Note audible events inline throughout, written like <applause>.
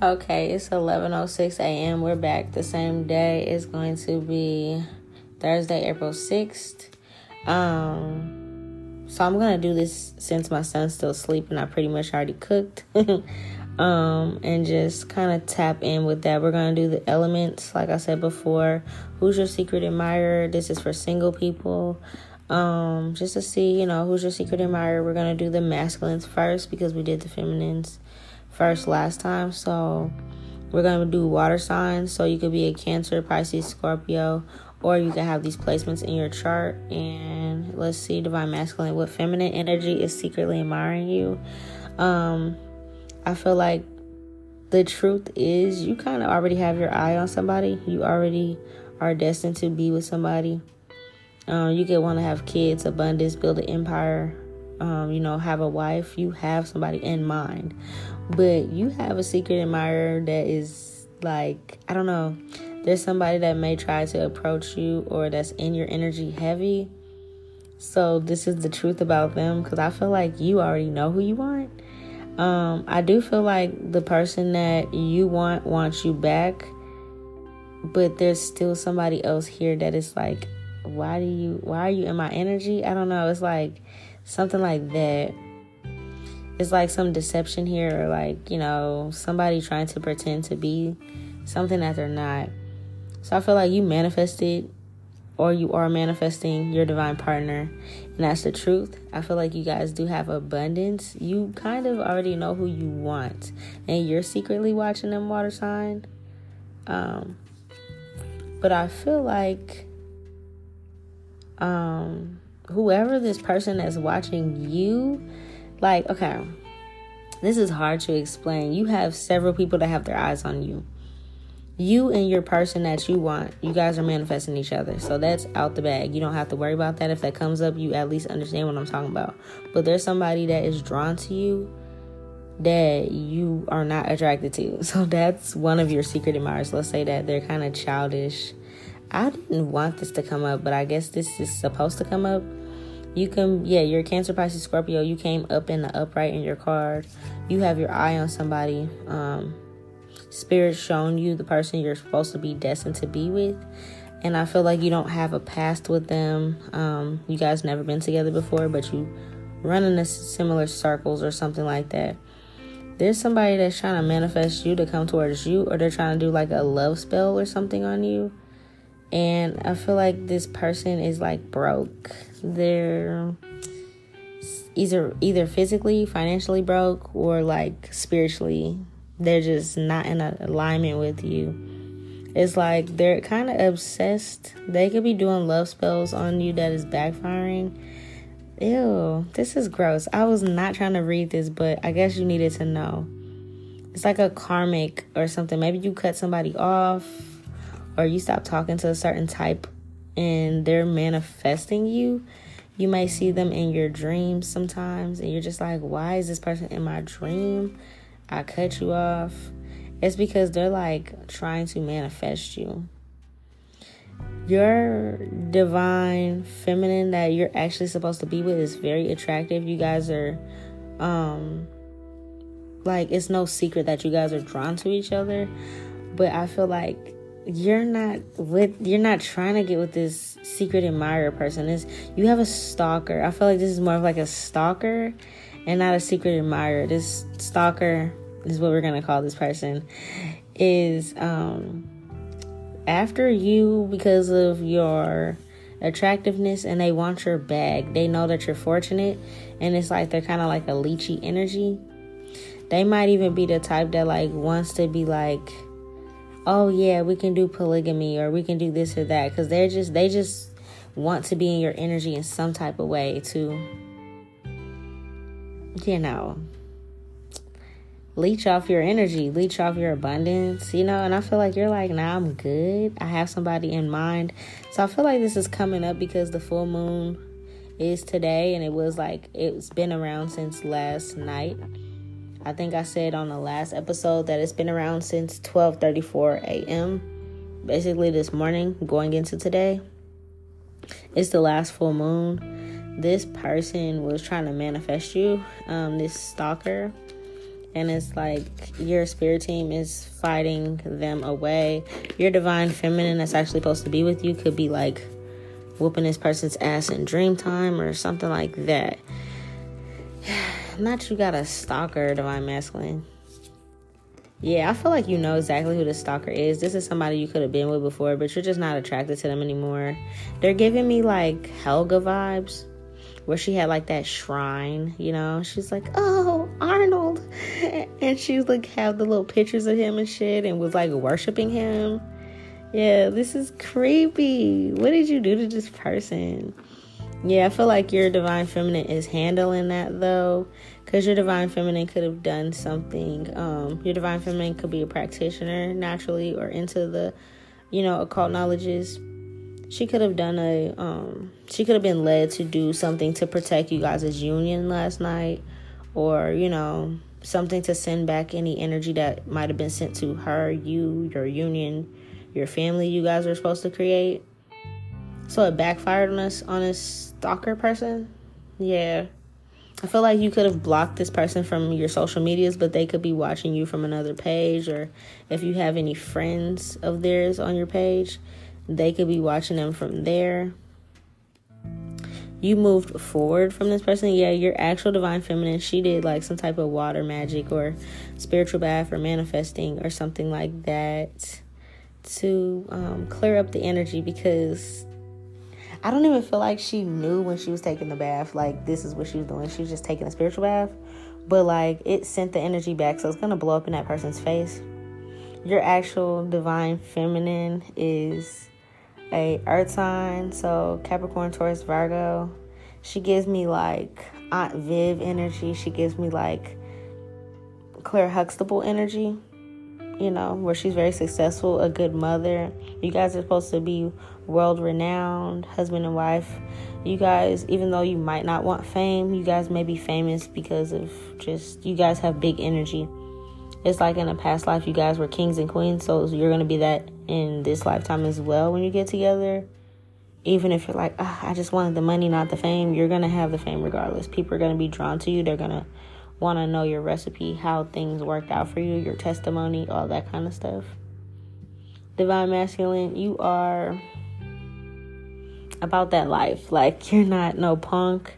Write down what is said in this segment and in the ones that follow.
Okay, it's 11:06 a.m. We're back. The same day is going to be Thursday, April 6th. Um so I'm going to do this since my son's still sleeping. I pretty much already cooked. <laughs> um and just kind of tap in with that. We're going to do the elements like I said before. Who's your secret admirer? This is for single people. Um just to see, you know, who's your secret admirer. We're going to do the masculines first because we did the feminines first last time. So we're going to do water signs. So you could be a Cancer, Pisces, Scorpio, or you can have these placements in your chart. And let's see, divine masculine, what feminine energy is secretly admiring you. Um, I feel like the truth is you kind of already have your eye on somebody. You already are destined to be with somebody. Um, you could want to have kids, abundance, build an empire, um, you know, have a wife. You have somebody in mind but you have a secret admirer that is like I don't know. There's somebody that may try to approach you or that's in your energy heavy. So this is the truth about them because I feel like you already know who you want. Um, I do feel like the person that you want wants you back, but there's still somebody else here that is like, why do you? Why are you in my energy? I don't know. It's like something like that. It's like some deception here or like you know somebody trying to pretend to be something that they're not. So i feel like you manifested or you are manifesting your divine partner and that's the truth. I feel like you guys do have abundance. You kind of already know who you want and you're secretly watching them water sign. Um but i feel like um whoever this person that's watching you like, okay, this is hard to explain. You have several people that have their eyes on you. You and your person that you want, you guys are manifesting each other. So that's out the bag. You don't have to worry about that. If that comes up, you at least understand what I'm talking about. But there's somebody that is drawn to you that you are not attracted to. <laughs> So that's one of your secret admirers. Let's say that they're kind of childish. I didn't want this to come up, but I guess this is supposed to come up you can, yeah, you're Cancer, Pisces, Scorpio. You came up in the upright in your card. You have your eye on somebody. Um, Spirit shown you the person you're supposed to be destined to be with. And I feel like you don't have a past with them. Um, you guys never been together before, but you run in similar circles or something like that. There's somebody that's trying to manifest you to come towards you, or they're trying to do like a love spell or something on you and I feel like this person is like broke. They're either either physically, financially broke, or like spiritually. They're just not in alignment with you. It's like they're kind of obsessed. They could be doing love spells on you that is backfiring. Ew, this is gross. I was not trying to read this, but I guess you needed to know. It's like a karmic or something. Maybe you cut somebody off or you stop talking to a certain type and they're manifesting you, you might see them in your dreams sometimes and you're just like, why is this person in my dream? I cut you off. It's because they're like trying to manifest you. Your divine feminine that you're actually supposed to be with is very attractive. You guys are um like it's no secret that you guys are drawn to each other, but I feel like you're not with you're not trying to get with this secret admirer person. Is you have a stalker. I feel like this is more of like a stalker and not a secret admirer. This stalker is what we're gonna call this person. Is um after you because of your attractiveness and they want your bag. They know that you're fortunate and it's like they're kind of like a leechy energy. They might even be the type that like wants to be like oh yeah, we can do polygamy or we can do this or that because they're just they just want to be in your energy in some type of way to you know leech off your energy, leech off your abundance, you know. And I feel like you're like, nah, I'm good. I have somebody in mind. So I feel like this is coming up because the full moon is today and it was like it's been around since last night. I think I said on the last episode that it's been around since 12:34 a.m. Basically this morning going into today. It's the last full moon. This person was trying to manifest you, um, this stalker, and it's like your spirit team is fighting them away. Your divine feminine that's actually supposed to be with you could be like whooping this person's ass in dream time or something like that. Not you got a stalker, divine masculine. Yeah, I feel like you know exactly who the stalker is. This is somebody you could have been with before, but you're just not attracted to them anymore. They're giving me like Helga vibes, where she had like that shrine, you know? She's like, oh, Arnold. <laughs> And she was like, have the little pictures of him and shit and was like worshiping him. Yeah, this is creepy. What did you do to this person? Yeah, I feel like your divine feminine is handling that though because your divine feminine could have done something um, your divine feminine could be a practitioner naturally or into the you know occult knowledges. She could have done a um, she could have been led to do something to protect you guys' union last night or you know something to send back any energy that might have been sent to her you your union your family you guys are supposed to create so it backfired on us on a stalker person yeah I feel like you could have blocked this person from your social medias, but they could be watching you from another page, or if you have any friends of theirs on your page, they could be watching them from there. You moved forward from this person. Yeah, your actual divine feminine, she did like some type of water magic or spiritual bath or manifesting or something like that to um, clear up the energy because I don't even feel like she knew when she was taking the bath, like this is what she was doing. She was just taking a spiritual bath. But like it sent the energy back, so it's gonna blow up in that person's face. Your actual divine feminine is a earth sign, so Capricorn, Taurus, Virgo. She gives me like Aunt Viv energy. She gives me like Claire Huxtable energy you know, where she's very successful, a good mother. You guys are supposed to be world renowned, husband and wife. You guys, even though you might not want fame, you guys may be famous because of just, you guys have big energy. It's like in a past life, you guys were kings and queens, so you're going to be that in this lifetime as well when you get together. Even if you're like, oh, I just wanted the money, not the fame, you're going to have the fame regardless. People are going to be drawn to you. They're going to want to know your recipe, how things worked out for you, your testimony, all that kind of stuff. Divine Masculine, you are about that life. Like, you're not no punk.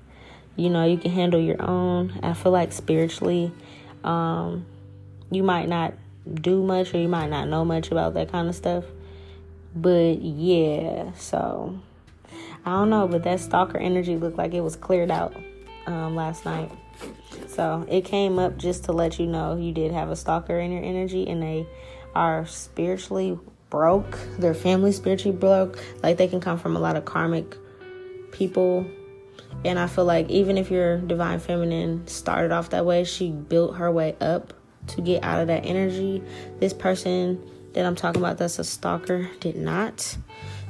You know, you can handle your own. I feel like spiritually, um, you might not do much or you might not know much about that kind of stuff. But yeah, so I don't know, but that stalker energy looked like it was cleared out um, last night. So it came up just to let you know you did have a stalker in your energy and they are spiritually broke. Their family spiritually broke. Like they can come from a lot of karmic people. And I feel like even if your divine feminine started off that way, she built her way up to get out of that energy. This person that I'm talking about that's a stalker did not.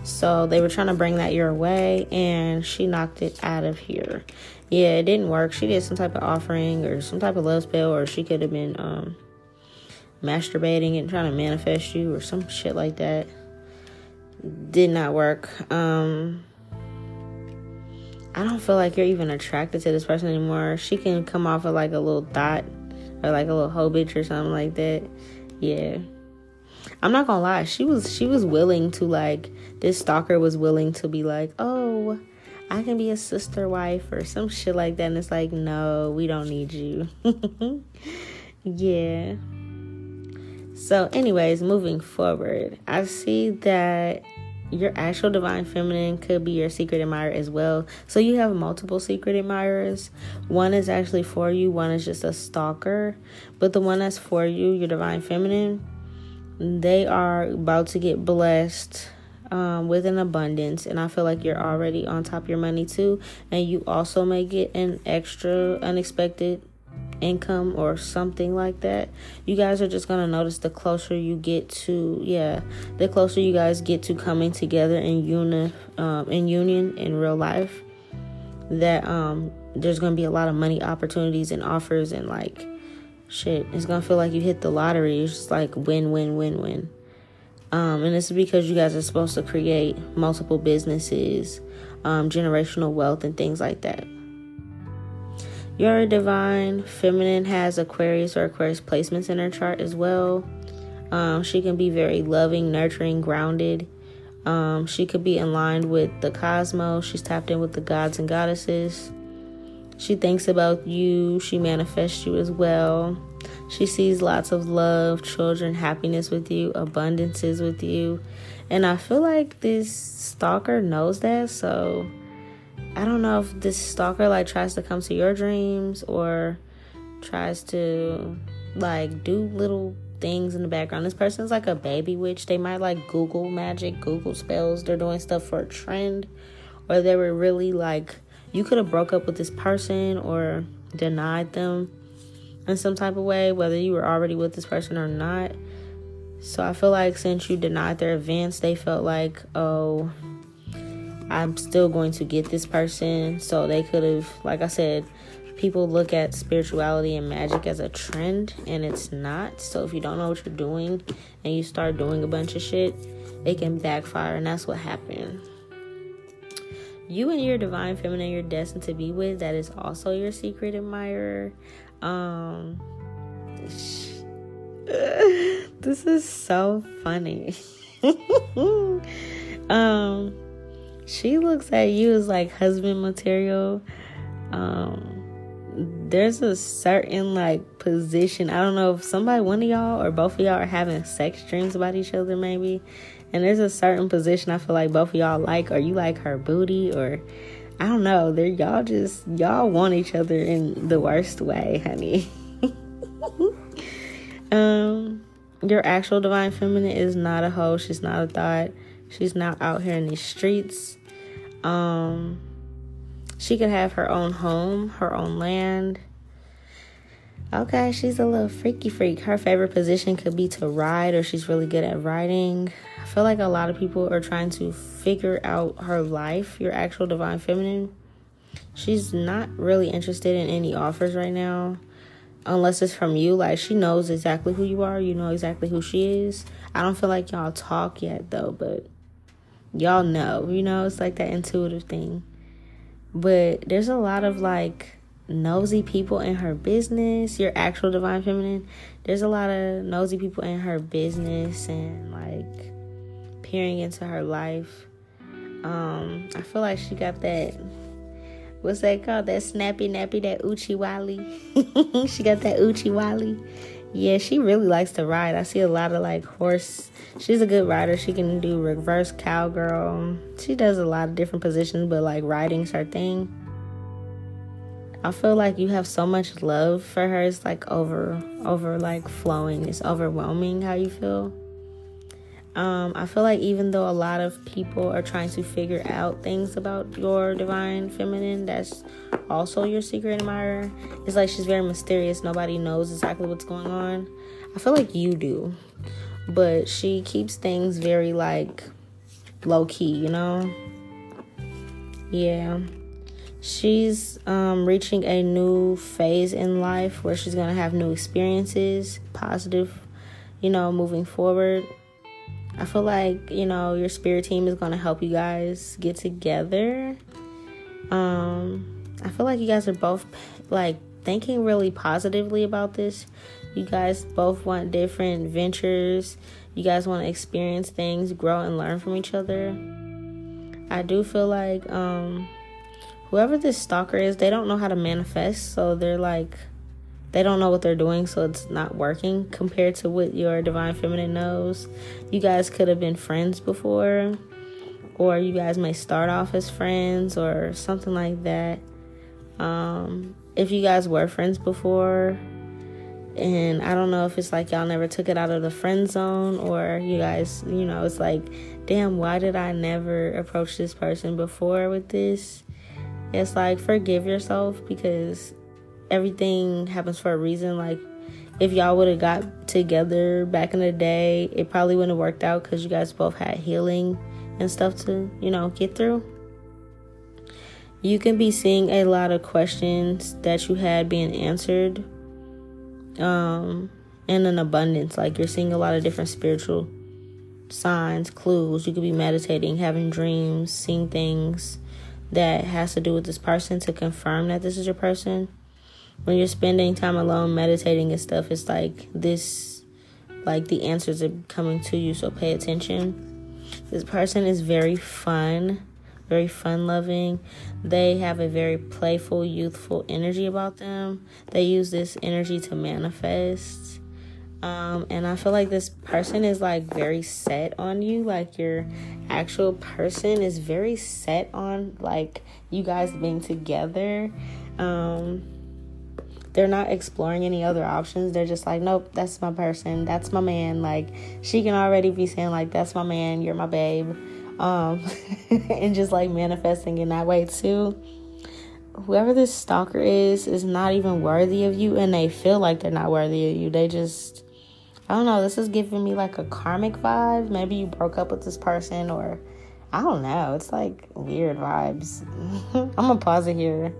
So they were trying to bring that your way and she knocked it out of here yeah, it didn't work. She did some type of offering or some type of love spell, or she could have been um, masturbating and trying to manifest you or some shit like that. Did not work. Um, I don't feel like you're even attracted to this person anymore. She can come off of like a little thought or like a little hoe bitch or something like that. Yeah. I'm not gonna lie, she was she was willing to like this stalker was willing to be like, oh, I can be a sister wife or some shit like that. And it's like, no, we don't need you. <laughs> yeah. So, anyways, moving forward, I see that your actual divine feminine could be your secret admirer as well. So, you have multiple secret admirers. One is actually for you, one is just a stalker. But the one that's for you, your divine feminine, they are about to get blessed um, with an abundance, and I feel like you're already on top of your money too, and you also may get an extra unexpected income or something like that. You guys are just gonna notice the closer you get to yeah, the closer you guys get to coming together in uni um, in union in real life. That um, there's gonna be a lot of money opportunities and offers and like shit. It's gonna feel like you hit the lottery. It's just like win win win win. Um, and it's because you guys are supposed to create multiple businesses, um, generational wealth, and things like that. Your divine feminine has Aquarius or Aquarius placements in her chart as well. Um, she can be very loving, nurturing, grounded. Um, she could be in with the cosmos. She's tapped in with the gods and goddesses. She thinks about you. She manifests you as well. She sees lots of love, children, happiness with you, abundances with you. And I feel like this stalker knows that. So I don't know if this stalker like tries to come to your dreams or tries to like do little things in the background. This person's like a baby witch. They might like Google magic, Google spells. They're doing stuff for a trend. Or they were really like you could have broke up with this person or denied them in some type of way, whether you were already with this person or not. So I feel like since you denied their events, they felt like, oh, I'm still going to get this person. So they could have, like I said, people look at spirituality and magic as a trend, and it's not. So if you don't know what you're doing and you start doing a bunch of shit, it can backfire, and that's what happened. You and your divine feminine you're destined to be with, that is also your secret admirer. Um, <laughs> this is so funny. <laughs> um, she looks at you as like husband material. Um, there's a certain like position. I don't know if somebody, one of y'all or both of y'all are having sex dreams about each other, maybe. And there's a certain position I feel like both of y'all like, or you like her booty, or I don't know. They're y'all just y'all want each other in the worst way, honey. <laughs> um, your actual divine feminine is not a hoe. She's not a thought. She's not out here in these streets. Um, she could have her own home, her own land. Okay, she's a little freaky freak. Her favorite position could be to ride, or she's really good at riding. I feel like a lot of people are trying to figure out her life, your actual divine feminine. She's not really interested in any offers right now, unless it's from you. Like, she knows exactly who you are, you know exactly who she is. I don't feel like y'all talk yet, though, but y'all know, you know, it's like that intuitive thing. But there's a lot of like nosy people in her business, your actual divine feminine. There's a lot of nosy people in her business and like peering into her life. Um, I feel like she got that what's that called? That snappy nappy, that uchi wally. <laughs> she got that uchi wally. Yeah, she really likes to ride. I see a lot of like horse. She's a good rider. She can do reverse cowgirl. She does a lot of different positions, but like riding's her thing. I feel like you have so much love for her. It's like over, over like flowing. It's overwhelming how you feel. Um, I feel like even though a lot of people are trying to figure out things about your divine feminine, that's also your secret admirer. It's like she's very mysterious. Nobody knows exactly what's going on. I feel like you do, but she keeps things very like low key, you know? Yeah. She's um, reaching a new phase in life where she's gonna have new experiences, positive, you know, moving forward I feel like, you know, your spirit team is going to help you guys get together. Um, I feel like you guys are both like thinking really positively about this. You guys both want different ventures. You guys want to experience things, grow and learn from each other. I do feel like um whoever this stalker is, they don't know how to manifest, so they're like they don't know what they're doing, so it's not working compared to what your divine feminine knows. You guys could have been friends before, or you guys may start off as friends, or something like that. Um, if you guys were friends before, and I don't know if it's like y'all never took it out of the friend zone, or you guys, you know, it's like, damn, why did I never approach this person before with this? It's like, forgive yourself because everything happens for a reason. Like, if y'all would have got together back in the day, it probably wouldn't have worked out because you guys both had healing and stuff to, you know, get through. You can be seeing a lot of questions that you had being answered um, in an abundance. Like, you're seeing a lot of different spiritual signs, clues. You could be meditating, having dreams, seeing things that has to do with this person to confirm that this is your person when you're spending time alone meditating and stuff, it's like this, like the answers are coming to you. So pay attention. This person is very fun, very fun loving. They have a very playful, youthful energy about them. They use this energy to manifest. Um, and I feel like this person is like very set on you. Like your actual person is very set on like you guys being together. Um, they're not exploring any other options. They're just like, nope, that's my person. That's my man. Like she can already be saying like, that's my man. You're my babe. Um, <laughs> and just like manifesting in that way too. Whoever this stalker is is not even worthy of you, and they feel like they're not worthy of you. They just I don't know, this is giving me like a karmic vibe. Maybe you broke up with this person or I don't know. It's like weird vibes. <laughs> I'm gonna pause it here.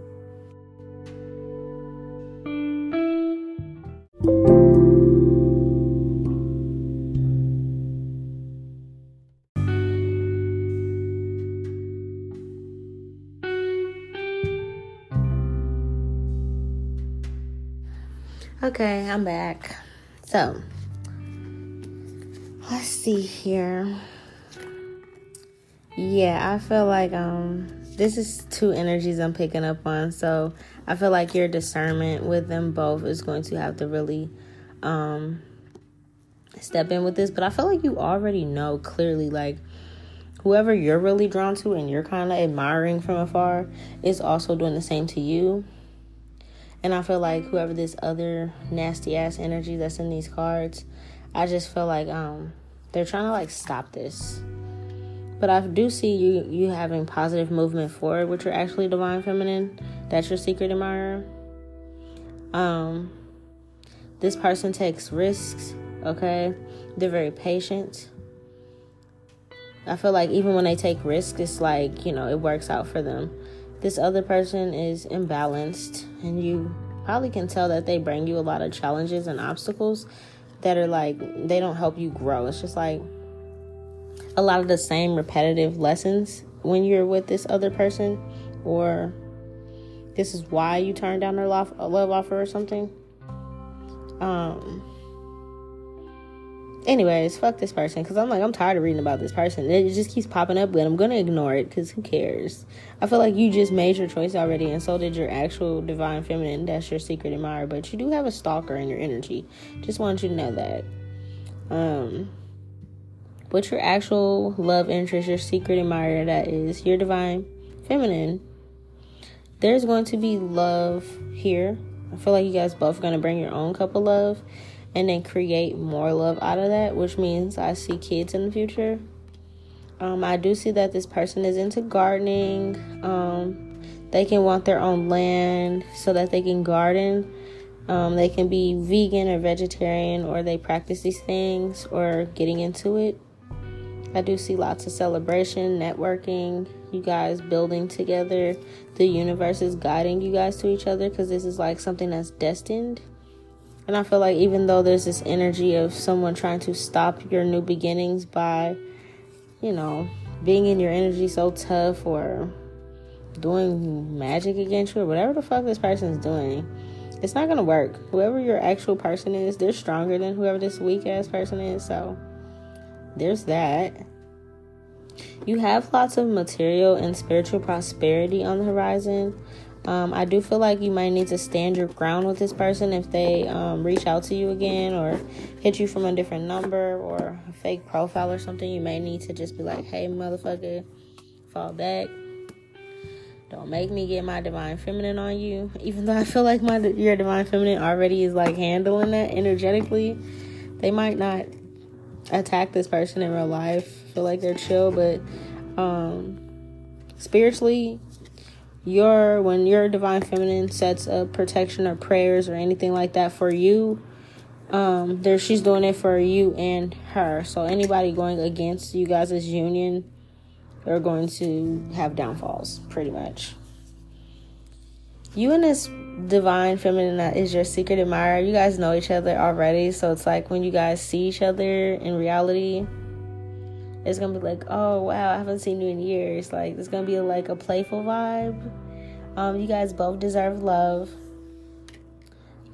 Okay, I'm back. So, let's see here. Yeah, I feel like um this is two energies I'm picking up on. So I feel like your discernment with them both is going to have to really um step in with this. But I feel like you already know clearly like whoever you're really drawn to and you're kind of admiring from afar is also doing the same to you. And I feel like whoever this other nasty ass energy that's in these cards, I just feel like um they're trying to like stop this. But I do see you you having positive movement forward, which are actually divine feminine. That's your secret admirer. Um this person takes risks, okay? They're very patient. I feel like even when they take risks, it's like, you know, it works out for them. This other person is imbalanced, and you probably can tell that they bring you a lot of challenges and obstacles that are like they don't help you grow. It's just like a lot of the same repetitive lessons when you're with this other person, or this is why you turn down their love, love offer or something. Um. Anyways, fuck this person because I'm like I'm tired of reading about this person. It just keeps popping up, but I'm gonna ignore it because who cares? I feel like you just made your choice already, and so did your actual divine feminine. That's your secret admirer, but you do have a stalker in your energy. Just want you to know that. Um, but your actual love interest, your secret admirer, that is your divine feminine. There's going to be love here. I feel like you guys both are gonna bring your own cup of love and then create more love out of that, which means I see kids in the future. Um, I do see that this person is into gardening. Um, they can want their own land so that they can garden. Um, they can be vegan or vegetarian, or they practice these things or getting into it. I do see lots of celebration, networking, you guys building together. The universe is guiding you guys to each other because this is like something that's destined. And I feel like even though there's this energy of someone trying to stop your new beginnings by, you know, being in your energy so tough or doing magic against you or whatever the fuck this person's doing, it's not gonna work. Whoever your actual person is, they're stronger than whoever this weak ass person is. So there's that. You have lots of material and spiritual prosperity on the horizon. Um, I do feel like you might need to stand your ground with this person if they um, reach out to you again or hit you from a different number or a fake profile or something. You may need to just be like, hey, motherfucker, fall back. Don't make me get my divine feminine on you. Even though I feel like my your divine feminine already is like handling that energetically, they might not attack this person in real life. Feel like they're chill, but um, spiritually, your when your divine feminine sets up protection or prayers or anything like that for you um there she's doing it for you and her. So anybody going against you guys' union are going to have downfalls pretty much. You and this divine feminine that is your secret admirer you guys know each other already. So it's like when you guys see each other in reality it's gonna be like, oh wow, I haven't seen you in years. Like it's gonna be like a playful vibe. Um, you guys both deserve love.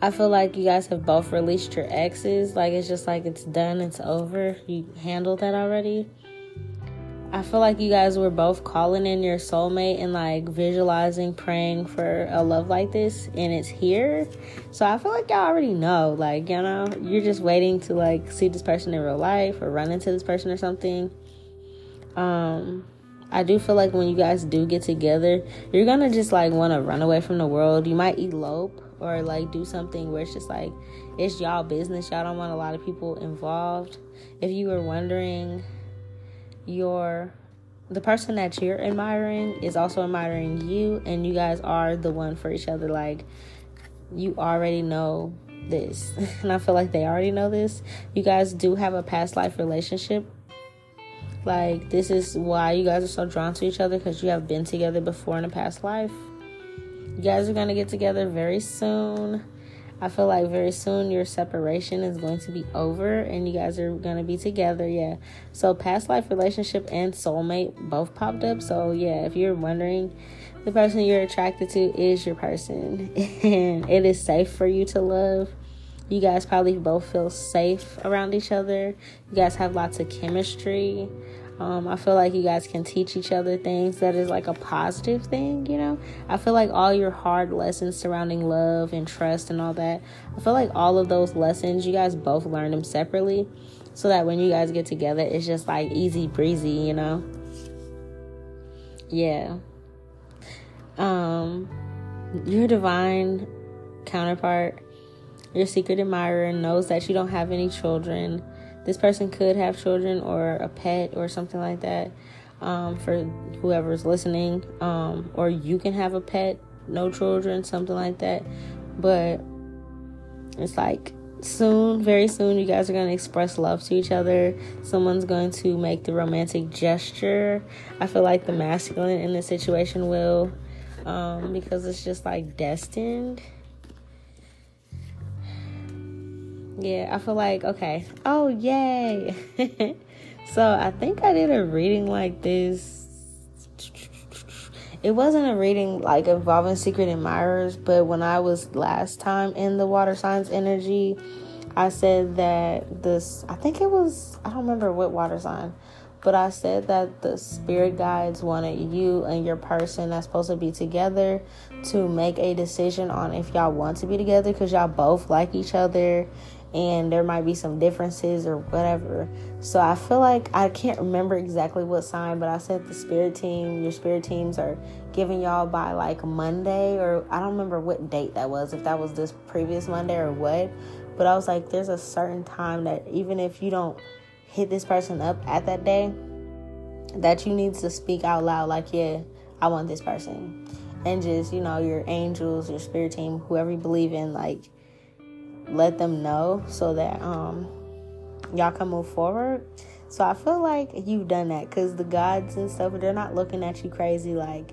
I feel like you guys have both released your exes. Like it's just like it's done, it's over. You handled that already. I feel like you guys were both calling in your soulmate and like visualizing, praying for a love like this, and it's here. So I feel like y'all already know. Like, you know, you're just waiting to like see this person in real life or run into this person or something. Um, I do feel like when you guys do get together, you're gonna just like want to run away from the world. You might elope or like do something where it's just like it's y'all business. Y'all don't want a lot of people involved. If you were wondering, your the person that you're admiring is also admiring you and you guys are the one for each other. Like you already know this. <laughs> And i feel like they already know this. You guys do have a past life relationship. Like this is why you guys are so drawn to each other because you have been together before in a past life. You guys are going to get together very soon I feel like very soon your separation is going to be over and you guys are going to be together. Yeah. So, past life relationship and soulmate both popped up. So, yeah, if you're wondering, the person you're attracted to is your person <laughs> and it is safe for you to love. You guys probably both feel safe around each other. You guys have lots of chemistry. Um, I feel like you guys can teach each other things that is like a positive thing, you know? I feel like all your hard lessons surrounding love and trust and all that, I feel like all of those lessons, you guys both learn them separately so that when you guys get together, it's just like easy breezy, you know? Yeah. Um, your divine counterpart, your secret admirer, knows that you don't have any children this person could have children or a pet or something like that um, for whoever's listening um, or you can have a pet no children something like that. But it's like soon very soon you guys are going to express love to each other. Someone's going to make the romantic gesture. I feel like the masculine in this situation will um, because it's just like destined yeah, I feel like, okay, oh, yay. <laughs> so I think I did a reading like this. It wasn't a reading like involving secret admirers, but when I was last time in the water signs energy, I said that this, I think it was, I don't remember what water sign, but I said that the spirit guides wanted you and your person that's supposed to be together to make a decision on if y'all want to be together because y'all both like each other and there might be some differences or whatever. So I feel like I can't remember exactly what sign, but I said the spirit team, your spirit teams are giving y'all by like Monday or I don't remember what date that was, if that was this previous Monday or what. But I was like, there's a certain time that even if you don't hit this person up at that day, that you need to speak out loud, like, yeah, I want this person. And just, you know, your angels, your spirit team, whoever you believe in, like, let them know so that um y'all can move forward. So I feel like you've done that because the gods and stuff they're not looking at you crazy like,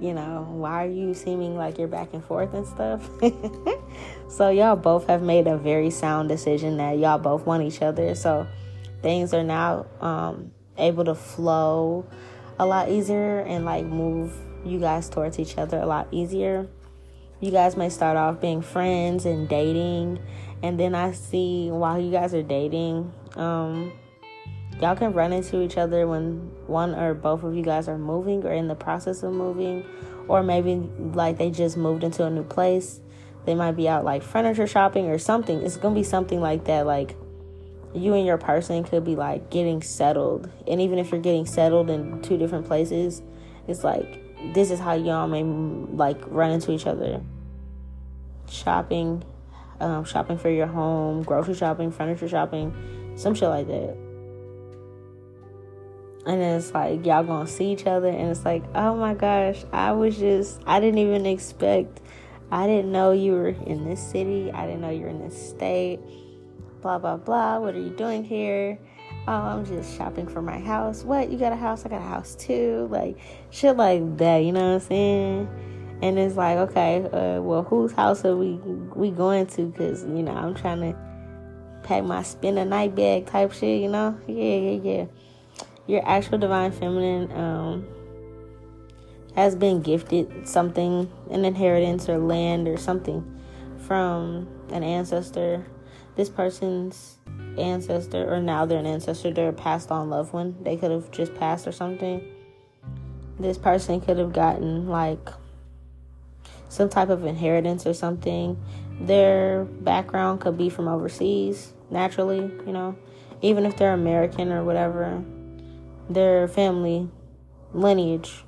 you know, why are you seeming like you're back and forth and stuff? <laughs> so y'all both have made a very sound decision that y'all both want each other. So things are now um able to flow a lot easier and like move you guys towards each other a lot easier you guys may start off being friends and dating and then i see while you guys are dating um, y'all can run into each other when one or both of you guys are moving or in the process of moving or maybe like they just moved into a new place. They might be out like furniture shopping or something. It's gonna be something like that like you and your person could be like getting settled. And even if you're getting settled in two different places it's like this is how y'all may like run into each other. Shopping, um, shopping for your home, grocery shopping, furniture shopping, some shit like that. And it's like y'all gonna see each other, and it's like, oh my gosh, I was just, I didn't even expect, I didn't know you were in this city, I didn't know you were in this state, blah blah blah. What are you doing here? Oh, I'm just shopping for my house. What? You got a house? I got a house too. Like shit like that. You know what I'm saying? And it's like, okay, uh, well, whose house are we we going to? Cause you know I'm trying to pack my spend a night bag type shit. You know? Yeah, yeah, yeah. Your actual divine feminine um, has been gifted something, an inheritance or land or something from an ancestor. This person's ancestor, or now they're an ancestor, they're a passed on loved one. They could have just passed or something. This person could have gotten like some type of inheritance or something. Their background could be from overseas, naturally, you know, even if they're American or whatever. Their family lineage,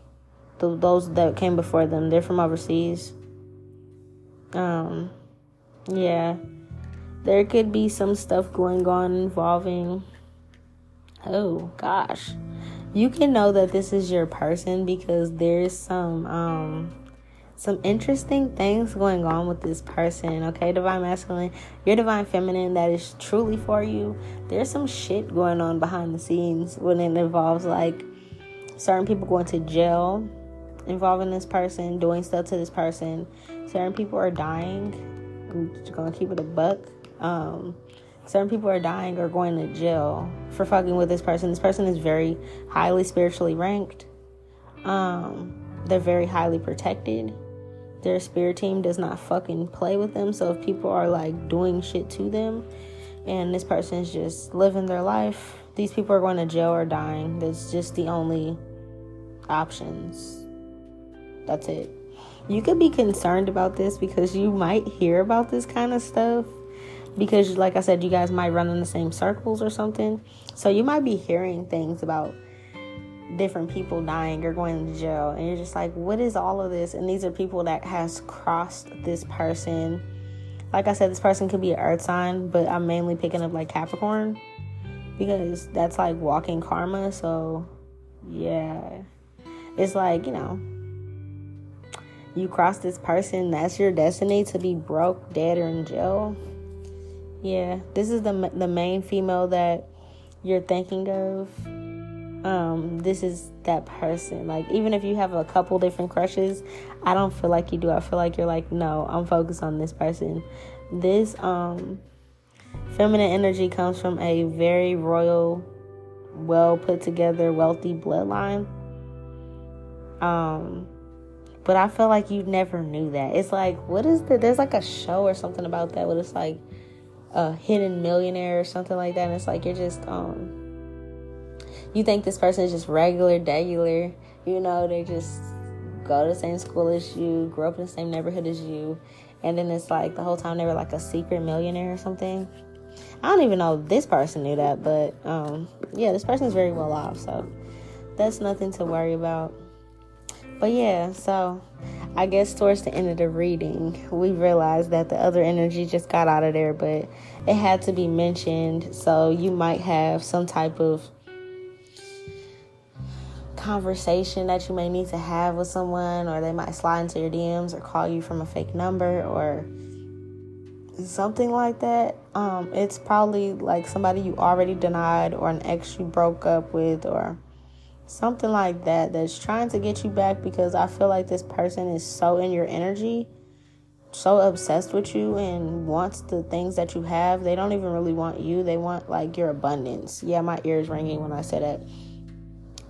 those that came before them, they're from overseas. Um, yeah, there could be some stuff going on involving. Oh gosh, you can know that this is your person because there's some um some interesting things going on with this person, okay? Divine masculine, your divine feminine that is truly for you. There's some shit going on behind the scenes when it involves like certain people going to jail involving this person, doing stuff to this person. Certain people are dying. I'm just gonna keep it a buck. Um, certain people are dying or going to jail for fucking with this person. This person is very highly spiritually ranked. Um, they're very highly protected. Their spirit team does not fucking play with them. So if people are like doing shit to them and this person's just living their life, these people are going to jail or dying. That's just the only options. That's it. You could be concerned about this because you might hear about this kind of stuff because like I said you guys might run in the same circles or something. So you might be hearing things about different people dying or going to jail. And you're just like what is all of this? And these are people that has crossed this person. Like i said this person could be an earth sign but i'm mainly picking up like capricorn because that's like walking karma. So yeah. It's like you know you cross this person that's your destiny to be broke dead or in jail yeah this is the the main female that you're thinking of um, this is that person. Like, even if you have a couple different crushes, I don't feel like you do. I feel like you're like, no, I'm focused on this person. This um, feminine energy comes from a very royal, well put together, wealthy bloodline. Um, but I feel like you never knew that. It's like, what is the? There's like a show or something about that, but it's like a hidden millionaire or something like that. And it's like you're just um you think this person is just regular, regular, you know, they just go to the same school as you, grew up in the same neighborhood as you, and then it's like the whole time they were like a secret millionaire or something. I don't even know this person knew that, but um, yeah, this person is very well off, so that's nothing to worry about. But yeah, so I guess towards the end of the reading, we realized that the other energy just got out of there, but it had to be mentioned. So you might have some type of conversation that you may need to have with someone, or they might slide into your DMs or call you from a fake number or something like that. Um, it's probably like somebody you already denied, or an ex you broke up with, or something like that that's trying to get you back because I feel like this person is so in your energy, so obsessed with you, and wants the things that you have. They don't even really want you, they want like your abundance. Yeah, my ears ringing when I say that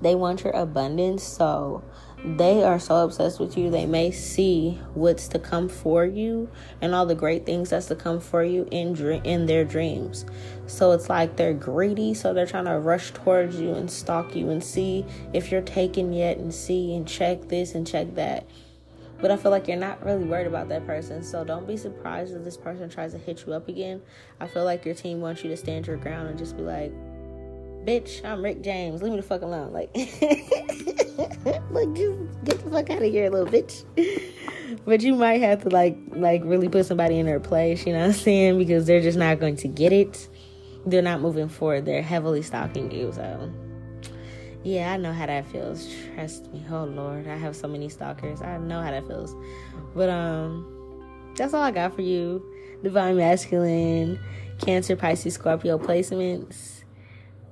they want your abundance, so they are so obsessed with you. They may see what's to come for you and all the great things that's to come for you in in their dreams. So it's like they're greedy, so they're trying to rush towards you and stalk you and see if you're taken yet and see and check this and check that. But I feel like you're not really worried about that person. So don't be surprised if this person tries to hit you up again. I feel like your team wants you to stand your ground and just be like, bitch, I'm Rick James. Leave me the fuck alone. Like, <laughs> look, just get the fuck out of here, little bitch. but you might have to like, like really put somebody in their place. You know what I'm saying? Because they're just not going to get it. They're not moving forward. They're heavily stalking you. So, yeah, I know how that feels. Trust me. Oh Lord, I have so many stalkers. I know how that feels. But um, that's all I got for you. Divine masculine, Cancer, Pisces, Scorpio placements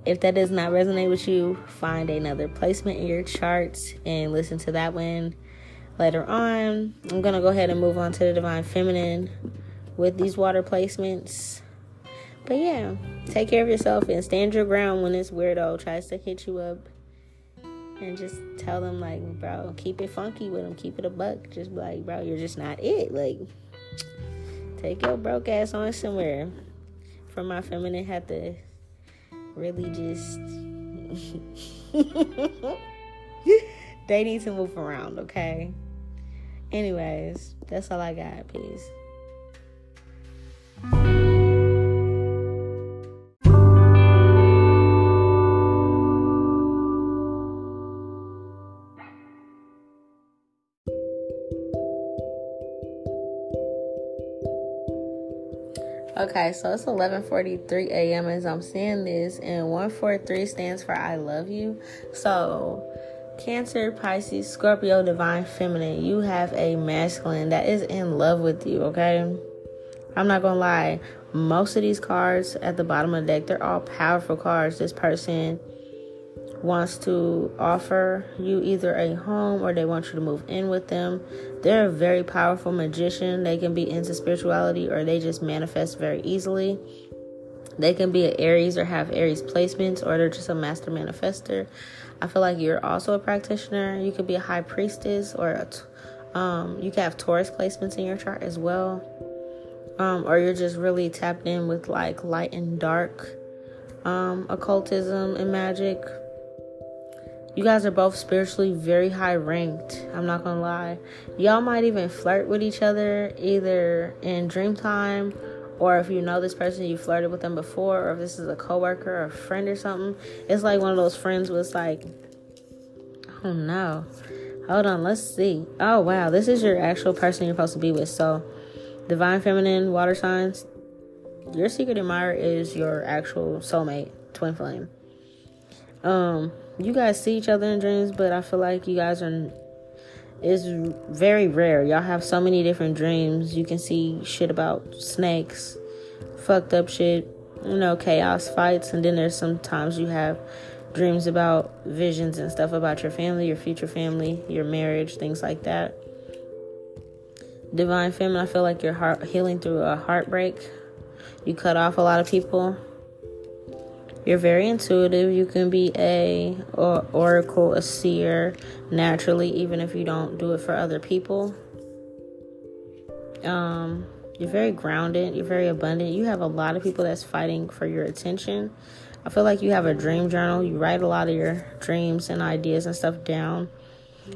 if that does not resonate with you, find another placement in your charts and listen to that one later on. I'm going to go ahead and move on to the Divine Feminine with these water placements. But yeah, take care of yourself and stand your ground when this weirdo tries to hit you up. And just tell them, like, bro, keep it funky with them, keep it a buck. Just like, bro, you're just not it. Like, Take your broke ass on somewhere. For my feminine had to really just <laughs> they need to move around, okay? Anyways, that's all I got. Peace. Okay, so it's 11:43 a.m. as I'm seeing this, and 143 stands for I love you. So, Cancer, Pisces, Scorpio, Divine Feminine, you have a masculine that is in love with you. Okay, I'm not gonna lie. Most of these cards at the bottom of the deck, they're all powerful cards. This person wants to offer you either a home or they want you to move in with them. They're a very powerful magician. They can be into spirituality or they just manifest very easily. They can be an Aries or have Aries placements or they're just a master manifester. I feel like you're also a practitioner. You could be a high priestess or a, um, you can have Taurus placements in your chart as well. Um, or you're just really tapped in with like light and dark um, occultism and magic you guys are both spiritually very high ranked. I'm not gonna lie. Y'all might even flirt with each other either in dream time or if you know this person, you flirted with them before, or if this is a coworker or a friend or something. It's like one of those friends was like, oh no. Hold on, let's see. Oh wow, this is your actual person you're supposed to be with. So, divine feminine, water signs. Your secret admirer is your actual soulmate, twin flame. Um, you guys see each other in dreams, but I feel like you guys are it's very rare. Y'all have so many different dreams. You can see shit about snakes, fucked up shit, you know, chaos fights, and then there's sometimes you have dreams about visions and stuff about your family, your future family, your marriage, things like that. Divine feminine, I feel like you're heart healing through a heartbreak. You cut off a lot of people you're very intuitive. You can be a or oracle, a seer naturally, even if you don't do it for other people. Um, you're very grounded. You're very abundant. You have a lot of people that's fighting for your attention. I feel like you have a dream journal. You write a lot of your dreams and ideas and stuff down.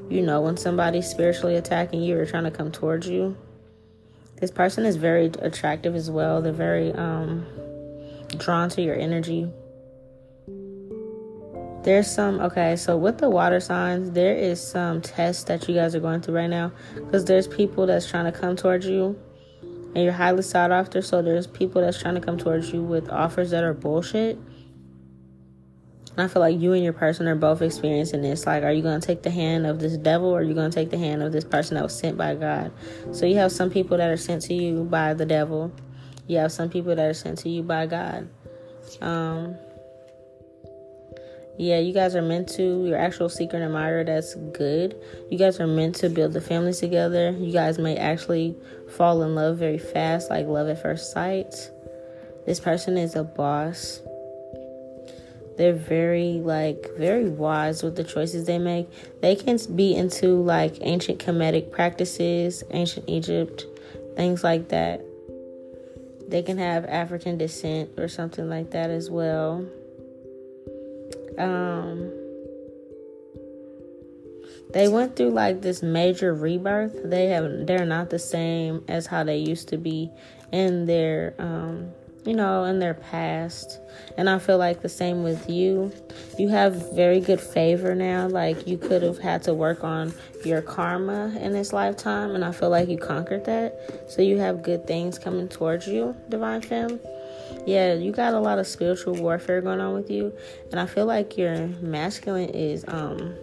You know when somebody's spiritually attacking you or trying to come towards you. This person is very attractive as well. They're very um, drawn to your energy there's some okay so with the water signs there is some tests that you guys are going through right now. Because there's people that's trying to come towards you and you're highly sought after so there's people that's trying to come towards you with offers that are bullshit. And i feel like you and your person are both experiencing this. Like are you going to take the hand of this devil or are you going to take the hand of this person that was sent by god? So you have some people that are sent to you by the devil. You have some people that are sent to you by god. Um yeah, you guys are meant to, your actual secret admirer, that's good. You guys are meant to build the family together. You guys may actually fall in love very fast, like love at first sight. This person is a boss. They're very, like, very wise with the choices they make. They can be into, like, ancient Kemetic practices, ancient Egypt, things like that. They can have African descent or something like that as well um they went through like this major rebirth. They have they're not the same as how they used to be in their um you know, in their past. And I feel like the same with you. You have very good favor now. Like you could have had to work on your karma in this lifetime, and I feel like you conquered that. So you have good things coming towards you, Divine Femme yeah, you got a lot of spiritual warfare going on with you, and I feel like your masculine is um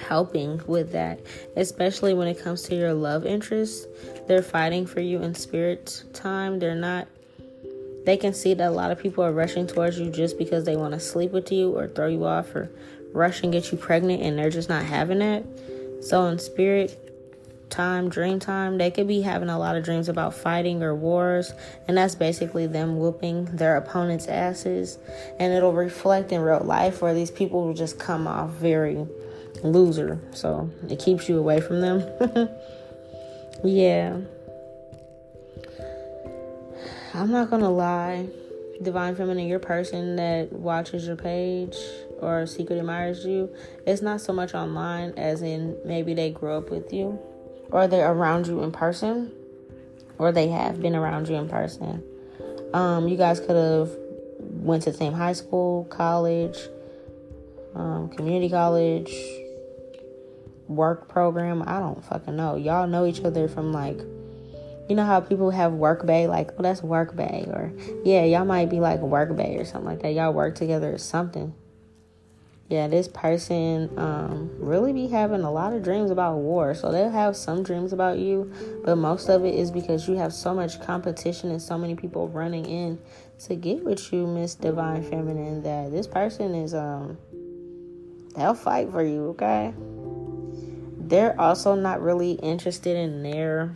helping with that, especially when it comes to your love interests. They're fighting for you in spirit time. They're not they can see that a lot of people are rushing towards you just because they want to sleep with you or throw you off or rush and get you pregnant and they're just not having that. So in spirit, time, dream time, they could be having a lot of dreams about fighting or wars, and that's basically them whooping their opponent's asses. And it'll reflect in real life where these people will just come off very loser. So it keeps you away from them. <laughs> yeah. I'm not gonna lie, divine feminine, your person that watches your page or secret admires you, it's not so much online as in maybe they grew up with you or they're around you in person or they have been around you in person. Um, you guys could have went to the same high school, college, um, community college, work program. I don't fucking know. Y'all know each other from like, you know how people have work bay, like, oh, that's work bay, or yeah, y'all might be like work bay or something like that. Y'all work together or something. Yeah, this person um, really be having a lot of dreams about war. So they'll have some dreams about you, but most of it is because you have so much competition and so many people running in to get with you, Miss Divine Feminine, that this person is um they'll fight for you, okay? They're also not really interested in their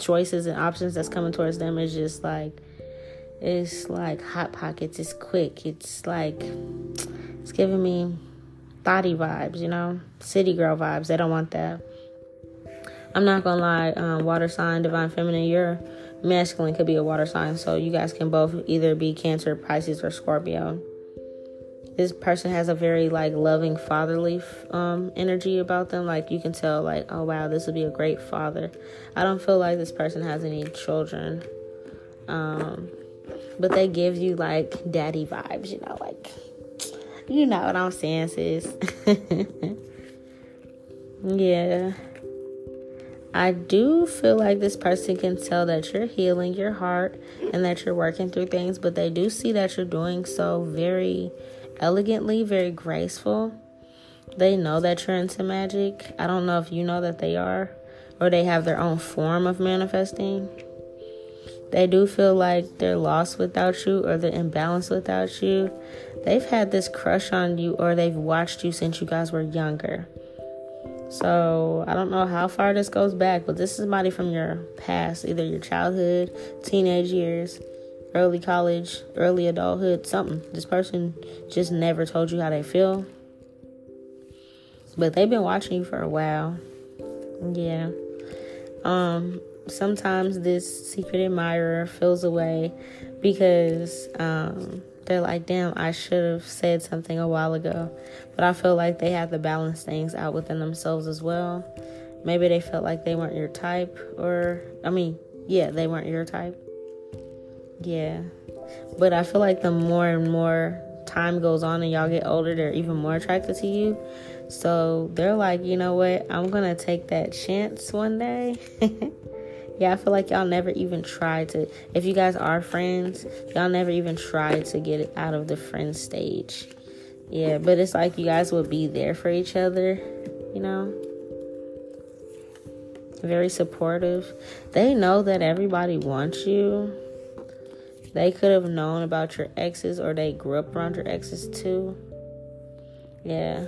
choices and options that's coming towards them. It's just like it's like hot pockets, it's quick, it's like it's giving me thotty vibes, you know, city girl vibes. They don't want that. I'm not gonna lie, um, water sign, divine feminine, you're masculine could be a water sign, so you guys can both either be Cancer, Pisces, or Scorpio. This person has a very like loving fatherly um, energy about them. Like you can tell, like, oh wow, this would be a great father. I don't feel like this person has any children, um, but they give you like daddy vibes. You know, like you know what I'm saying, sis. <laughs> yeah. I do feel like this person can tell that you're healing your heart and that you're working through things, but they do see that you're doing so very elegantly, very graceful. They know that you're into magic. I don't know if you know that they are, or they have their own form of manifesting. They do feel like they're lost without you or they're imbalanced without you. They've had this crush on you or they've watched you since you guys were younger. So I don't know how far this goes back, but this is somebody from your past, either your childhood, teenage years, early college, early adulthood, something. This person just never told you how they feel. But they've been watching you for a while. Yeah. Um sometimes this secret admirer feels away because um they're like, damn, I should have said something a while ago. But I feel like they have to balance things out within themselves as well. Maybe they felt like they weren't your type, or, I mean, yeah, they weren't your type. Yeah. But I feel like the more and more time goes on and y'all get older, they're even more attracted to you. So they're like, you know what? I'm going to take that chance one day. <laughs> yeah, I feel like y'all never even tried to. If you guys are friends, y'all never even tried to get out of the friend stage. Yeah, but it's like you guys would be there for each other, you know? Very supportive. They know that everybody wants you. They could have known about your exes or they grew up around your exes too. Yeah.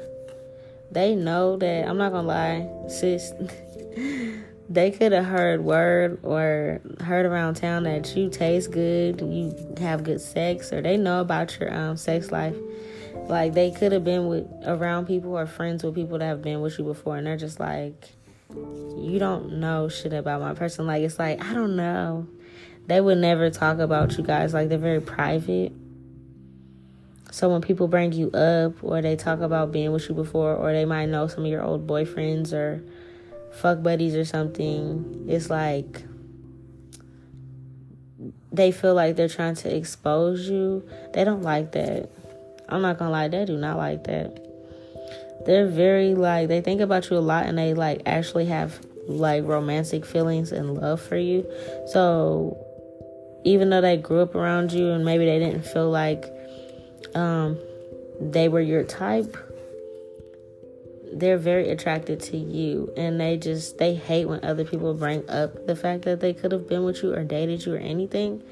They know that, I'm not gonna lie, <laughs> sis. They could have heard word or heard around town that you taste good, you have good sex, or they know about your um, sex life. Like they could have been with around people or friends with people that have been with you before, and they're just like, you don't know shit about my person. Like it's like I don't know. They would never talk about you guys. Like they're very private. So when people bring you up, or they talk about being with you before, or they might know some of your old boyfriends or fuck buddies or something, it's like they feel like they're trying to expose you. They don't like that. I'm not gonna lie, they do not like that. They're very like they think about you a lot and they like actually have like romantic feelings and love for you. So even though they grew up around you and maybe they didn't feel like um they were your type, they're very attracted to you and they just they hate when other people bring up the fact that they could have been with you or dated you or anything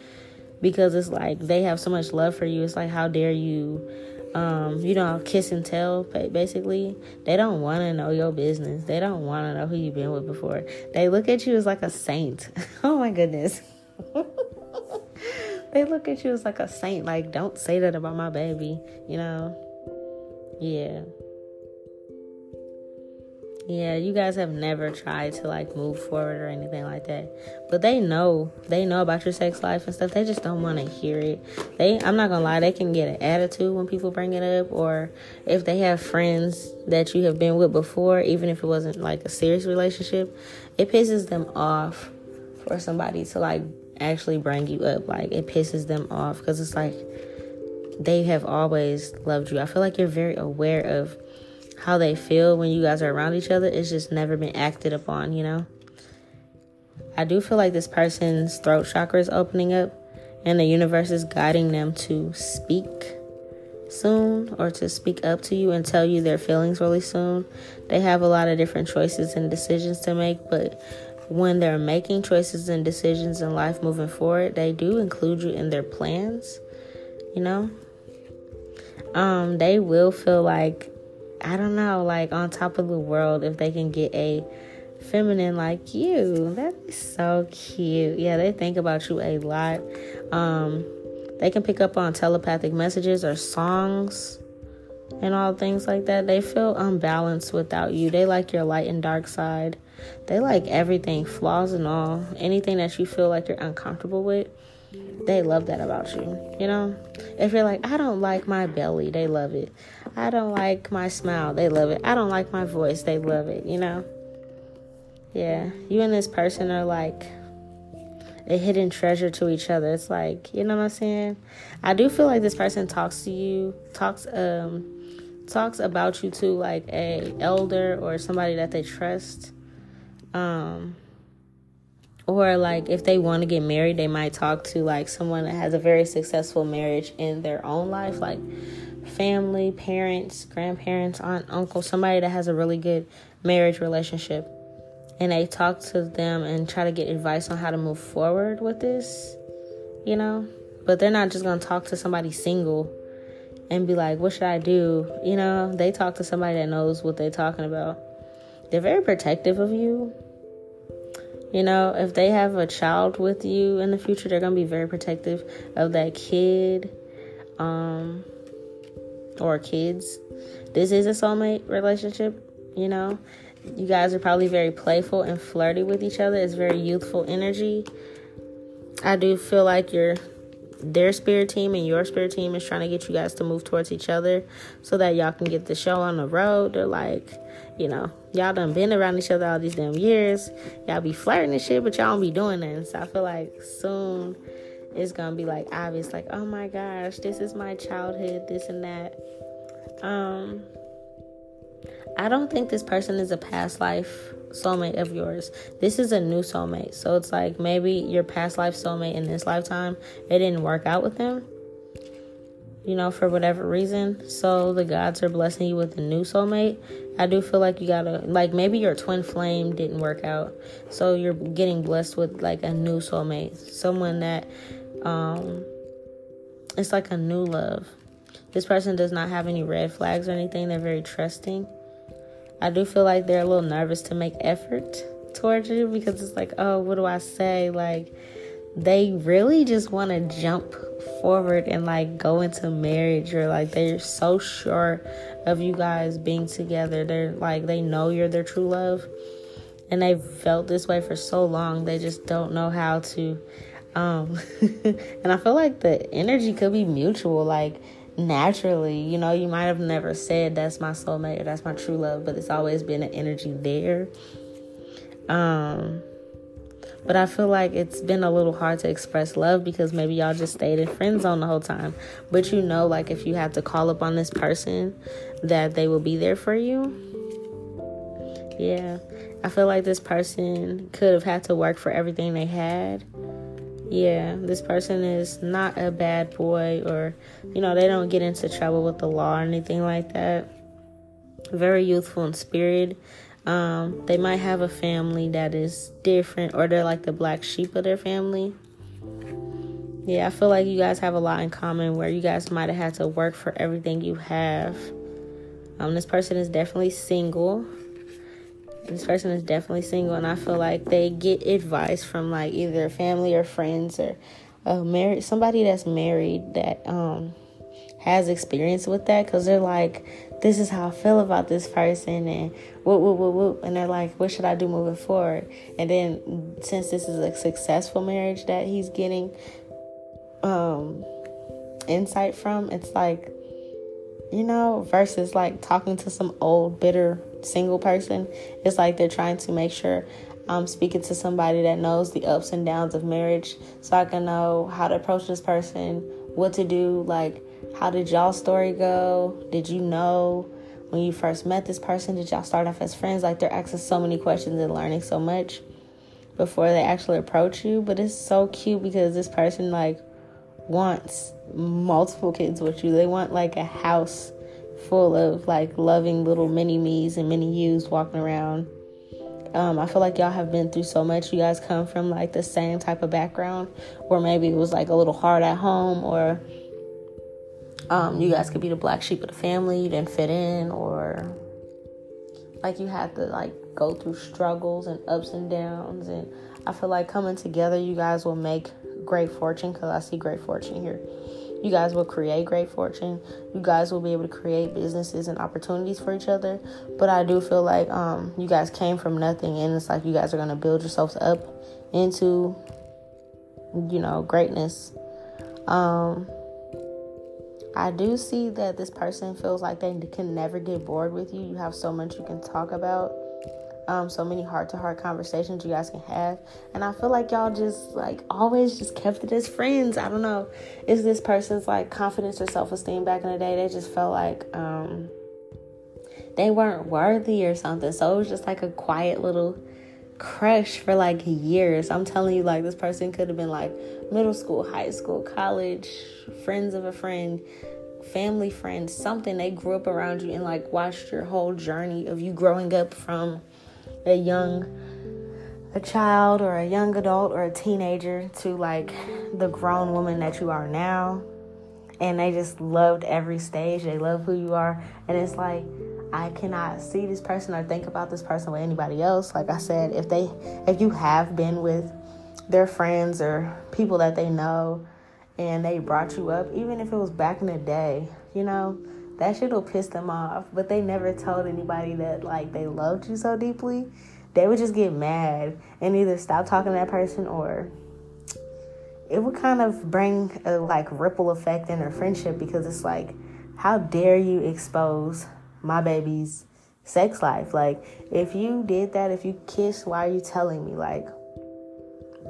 because it's like they have so much love for you. It's like how dare you um, you know kiss and tell basically. They don't want to know your business. They don't want to know who you've been with before. They look at you as like a saint. <laughs> Oh my goodness. <laughs> They look at you as like a saint. Like don't say that about my baby you know? Yeah Yeah, you guys have never tried to like move forward or anything like that. But they know, they know about your sex life and stuff. They just don't want to hear it. They I'm not to lie, they can get an attitude when people bring it up or if they have friends that you have been with before, even if it wasn't like a serious relationship, it pisses them off for somebody to like actually bring you up. Like it pisses them off cuz it's like they have always loved you. I feel like you're very aware of how they feel when you guys are around each other. It's just never been acted upon, you know? I do feel like this person's throat chakra is opening up and the universe is guiding them to speak soon or to speak up to you and tell you their feelings really soon. They have a lot of different choices and decisions to make, but when they're making choices and decisions in life moving forward, they do include you in their plans, you know? Um, they will feel like I don't know, like on top of the world if they can get a feminine like you. That is so cute. Yeah, they think about you a lot. Um, they can pick up on telepathic messages or songs and all things like that. They feel unbalanced without you. They like your light and dark side. They like everything, flaws and all. Anything that you feel like you're uncomfortable with, they love that about you. You know? If you're like, I don't like my belly, they love it. I don't like my smile, they love it. I don't like my voice, they love it, you know? Yeah, you and this person are like a hidden treasure to each other. It's like, you know what I'm saying? I do feel like this person talks to you, talks um talks about you to like a elder or somebody that they trust. Um or like if they want to get married they might talk to like someone that has a very successful marriage in their own life like family parents grandparents aunt uncle somebody that has a really good marriage relationship. And they talk to them and try to get advice on how to move forward with this you know? But they're not just to talk to somebody single and be like what should i do? You know? They talk to somebody that knows what they're talking about. They're very protective of you you know, if they have a child with you in the future, they're going to be very protective of that kid um, or kids. This is a soulmate relationship, you know. You guys are probably very playful and flirty with each other. It's very youthful energy. I do feel like you're their spirit team and your spirit team is trying to get you guys to move towards each other so that y'all can get the show on the road. They're like, you know, y'all done been around each other all these damn years. Y'all be flirting and shit, but y'all don't be doing that. So I feel like soon it's gonna be like obvious, like, oh my gosh, this is my childhood, this and that. Um I don't think this person is a past life soulmate of yours. This is a new soulmate. So it's like maybe your past life soulmate in this lifetime, it didn't work out with them. You know, for whatever reason. So the gods are blessing you with a new soulmate. I do feel like you gotta, like, maybe your twin flame didn't work out. So you're getting blessed with, like, a new soulmate. Someone that, um, it's like a new love. This person does not have any red flags or anything. They're very trusting. I do feel like they're a little nervous to make effort towards you because it's like, oh, what do I say? Like, they really just want to jump forward and like go into marriage or like they're so sure of you guys being together. They're like, they know you're their true love and they've felt this way for so long, they just don't know how to. Um, <laughs> and I feel like the energy could be mutual. Like, naturally. You know, you might have never said that's my soulmate or that's my true love, but it's always been an energy there. Um but I feel like it's been a little hard to express love because maybe y'all just stayed in friend zone the whole time. But you know, like if you have to call up on this person, that they will be there for you. Yeah. I feel like this person could have had to work for everything they had yeah, this person is not a bad boy or, you know, they don't get into trouble with the law or anything like that. Very youthful in spirit. Um, they might have a family that is different or they're like the black sheep of their family. Yeah, I feel like you guys have a lot in common where you guys might have had to work for everything you have. Um, this person is definitely single this person is definitely single and i feel like they get advice from like either family or friends or uh, married somebody that's married that um has experience with that because they're like, this is how I feel about this person and whoop, whoop, whoop, whoop. And they're like, what should I do moving forward? And then since this is a successful marriage that he's getting um, insight from, it's like, you know, versus like talking to some old, bitter single person, it's like they're trying to make sure I'm speaking to somebody that knows the ups and downs of marriage so I can know how to approach this person, what to do, like how did y'all story go? Did you know when you first met this person? Did y'all start off as friends? Like they're asking so many questions and learning so much before they actually approach you. But it's so cute because this person like wants multiple kids with you. They want like a house full of like loving little mini me's and mini yous walking around. Um, I feel like y'all have been through so much. You guys come from like the same type of background, or maybe it was like a little hard at home, or um, you guys could be the black sheep of the family, you didn't fit in, or like you had to like go through struggles and ups and downs. And I feel like coming together, you guys will make great fortune because I see great fortune here. You guys will create great fortune. You guys will be able to create businesses and opportunities for each other. But I do feel like um, you guys came from nothing, and it's like you guys are gonna build yourselves up into, you know, greatness. Um, I do see that this person feels like they can never get bored with you. You have so much you can talk about. Um, so many heart to heart conversations you guys can have. And I feel like y'all just like always just kept it as friends. I don't know. Is this person's like confidence or self esteem back in the day? They just felt like um they weren't worthy or something. So it was just like a quiet little crush for like years. I'm telling you, like this person could have been like middle school, high school, college, friends of a friend, family friends, something. They grew up around you and like watched your whole journey of you growing up from a young a child or a young adult or a teenager to like the grown woman that you are now. And they just loved every stage. They love who you are. And it's like I cannot see this person or think about this person with anybody else. Like I said, if they if you have been with their friends or people that they know and they brought you up, even if it was back in the day, you know, that shit will piss them off. But they never told anybody that like they loved you so deeply. They would just get mad and either stop talking to that person or it would kind of bring a like ripple effect in their friendship because it's like, how dare you expose my baby's sex life. Like, if you did that, if you kissed, why are you telling me? Like,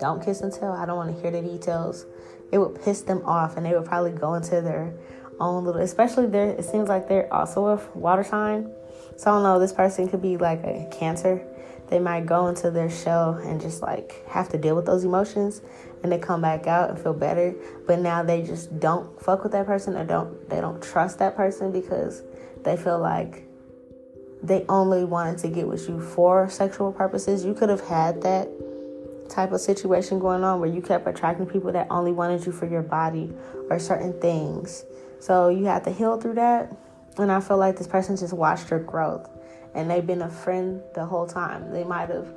don't kiss and tell. I don't want to hear the details. It would piss them off, and they would probably go into their own little. Especially there, it seems like they're also a water sign. So I don't know. This person could be like a Cancer. They might go into their shell and just like have to deal with those emotions, and they come back out and feel better. But now they just don't fuck with that person, or don't they don't trust that person because they feel like they only wanted to get with you for sexual purposes. You could have had that type of situation going on where you kept attracting people that only wanted you for your body or certain things. So you have to heal through that. And I feel like this person just watched your growth and they've been a friend the whole time. They might have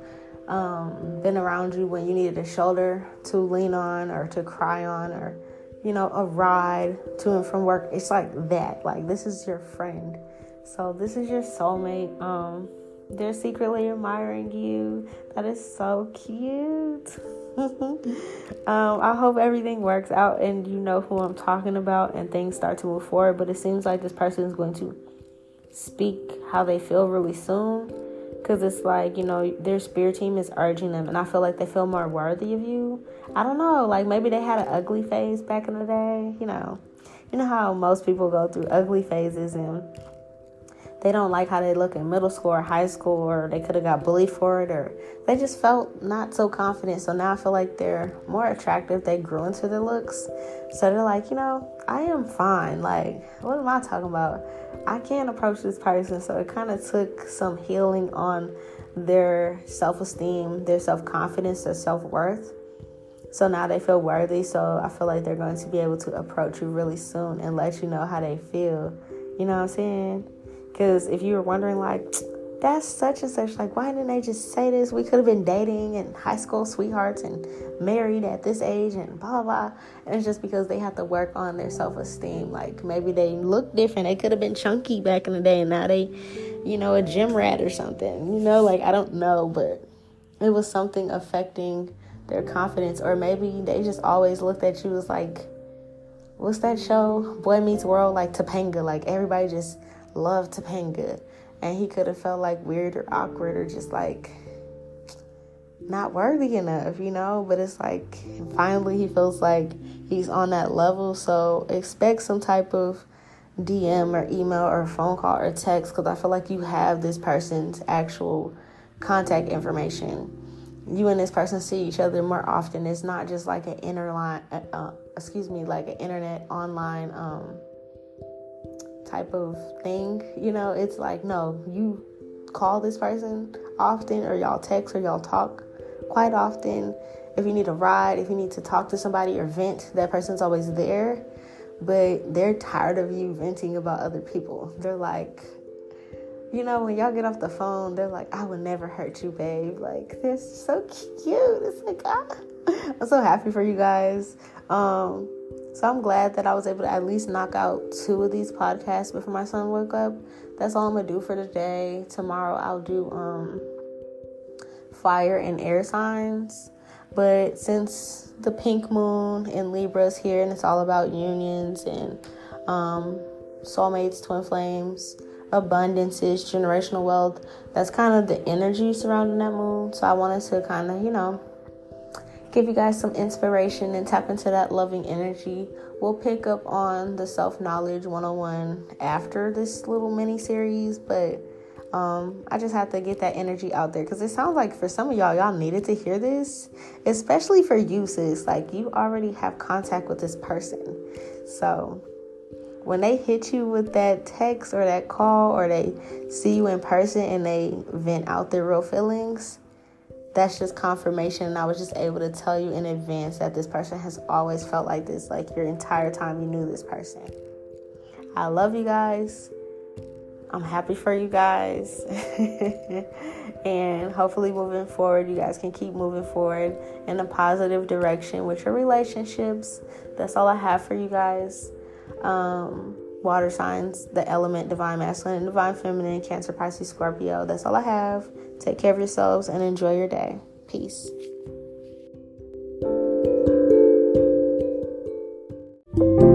um, been around you when you needed a shoulder to lean on or to cry on or you know, a ride to and from work. It's like that. Like this is your friend. So this is your soulmate. Um, they're secretly admiring you. That is so cute. <laughs> um, I hope everything works out and you know who I'm talking about and things start to move forward. But it seems like this person is going to speak how they feel really soon because it's like you know their spirit team is urging them and i feel like they feel more worthy of you i don't know like maybe they had an ugly phase back in the day you know you know how most people go through ugly phases and they don't like how they look in middle school or high school or they could have got bullied for it or they just felt not so confident so now i feel like they're more attractive they grew into their looks so they're like you know i am fine like what am i talking about I can't approach this person. So it kind of took some healing on their self esteem, their self confidence, their self worth. So now they feel worthy. So I feel like they're going to be able to approach you really soon and let you know how they feel. You know what I'm saying? Because if you were wondering, like, <tsk> that's such and such. Like, why didn't they just say this? We could have been dating and high school sweethearts and married at this age and blah, blah. And it's just because they have to work on their self esteem. Like, maybe they look different. They could have been chunky back in the day and now they, you know, a gym rat or something. You know, like, I don't know, but it was something affecting their confidence. Or maybe they just always looked at you as like, what's that show? Boy Meets World, like Topanga. Like, everybody just loved Topanga and he could have felt like weird or awkward or just like not worthy enough, you know. But it's like finally he feels like he's on that level. So expect some type of DM or email or phone call or text because I feel like you have this person's actual contact information. You and this person see each other more often. It's not just like an inner line, uh, uh excuse me, like an internet online um, type of thing. You know, it's like, no, you call this person often, or y'all text, or y'all talk quite often. If you need a ride, if you need to talk to somebody or vent, that person's always there. But they're tired of you venting about other people. They're like, you know, when y'all get off the phone, they're like, I would never hurt you, babe. Like, they're so cute. It's like, ah. I'm so happy for you guys. Um, so I'm glad that I was able to at least knock out two of these podcasts before my son woke up. That's all I'm gonna do for today. Tomorrow I'll do um fire and air signs. But since the pink moon in Libra's here and it's all about unions and um, soulmates, twin flames, abundances, generational wealth, that's kind of the energy surrounding that moon. So I wanted to kind of, you know, give you guys some inspiration and tap into that loving energy. We'll pick up on the self knowledge 101 after this little mini series, but um, I just have to get that energy out there because it sounds like for some of y'all, y'all needed to hear this, especially for you, sis. Like you already have contact with this person. So when they hit you with that text or that call or they see you in person and they vent out their real feelings, that's just confirmation. And I was just able to tell you in advance that this person has always felt like this, like your entire time you knew this person. I love you guys. I'm happy for you guys. <laughs> and hopefully, moving forward, you guys can keep moving forward in a positive direction with your relationships. That's all I have for you guys. Um, water signs, the element divine masculine and divine feminine, Cancer, Pisces, Scorpio. That's all I have. Take care of yourselves and enjoy your day. Peace. thank you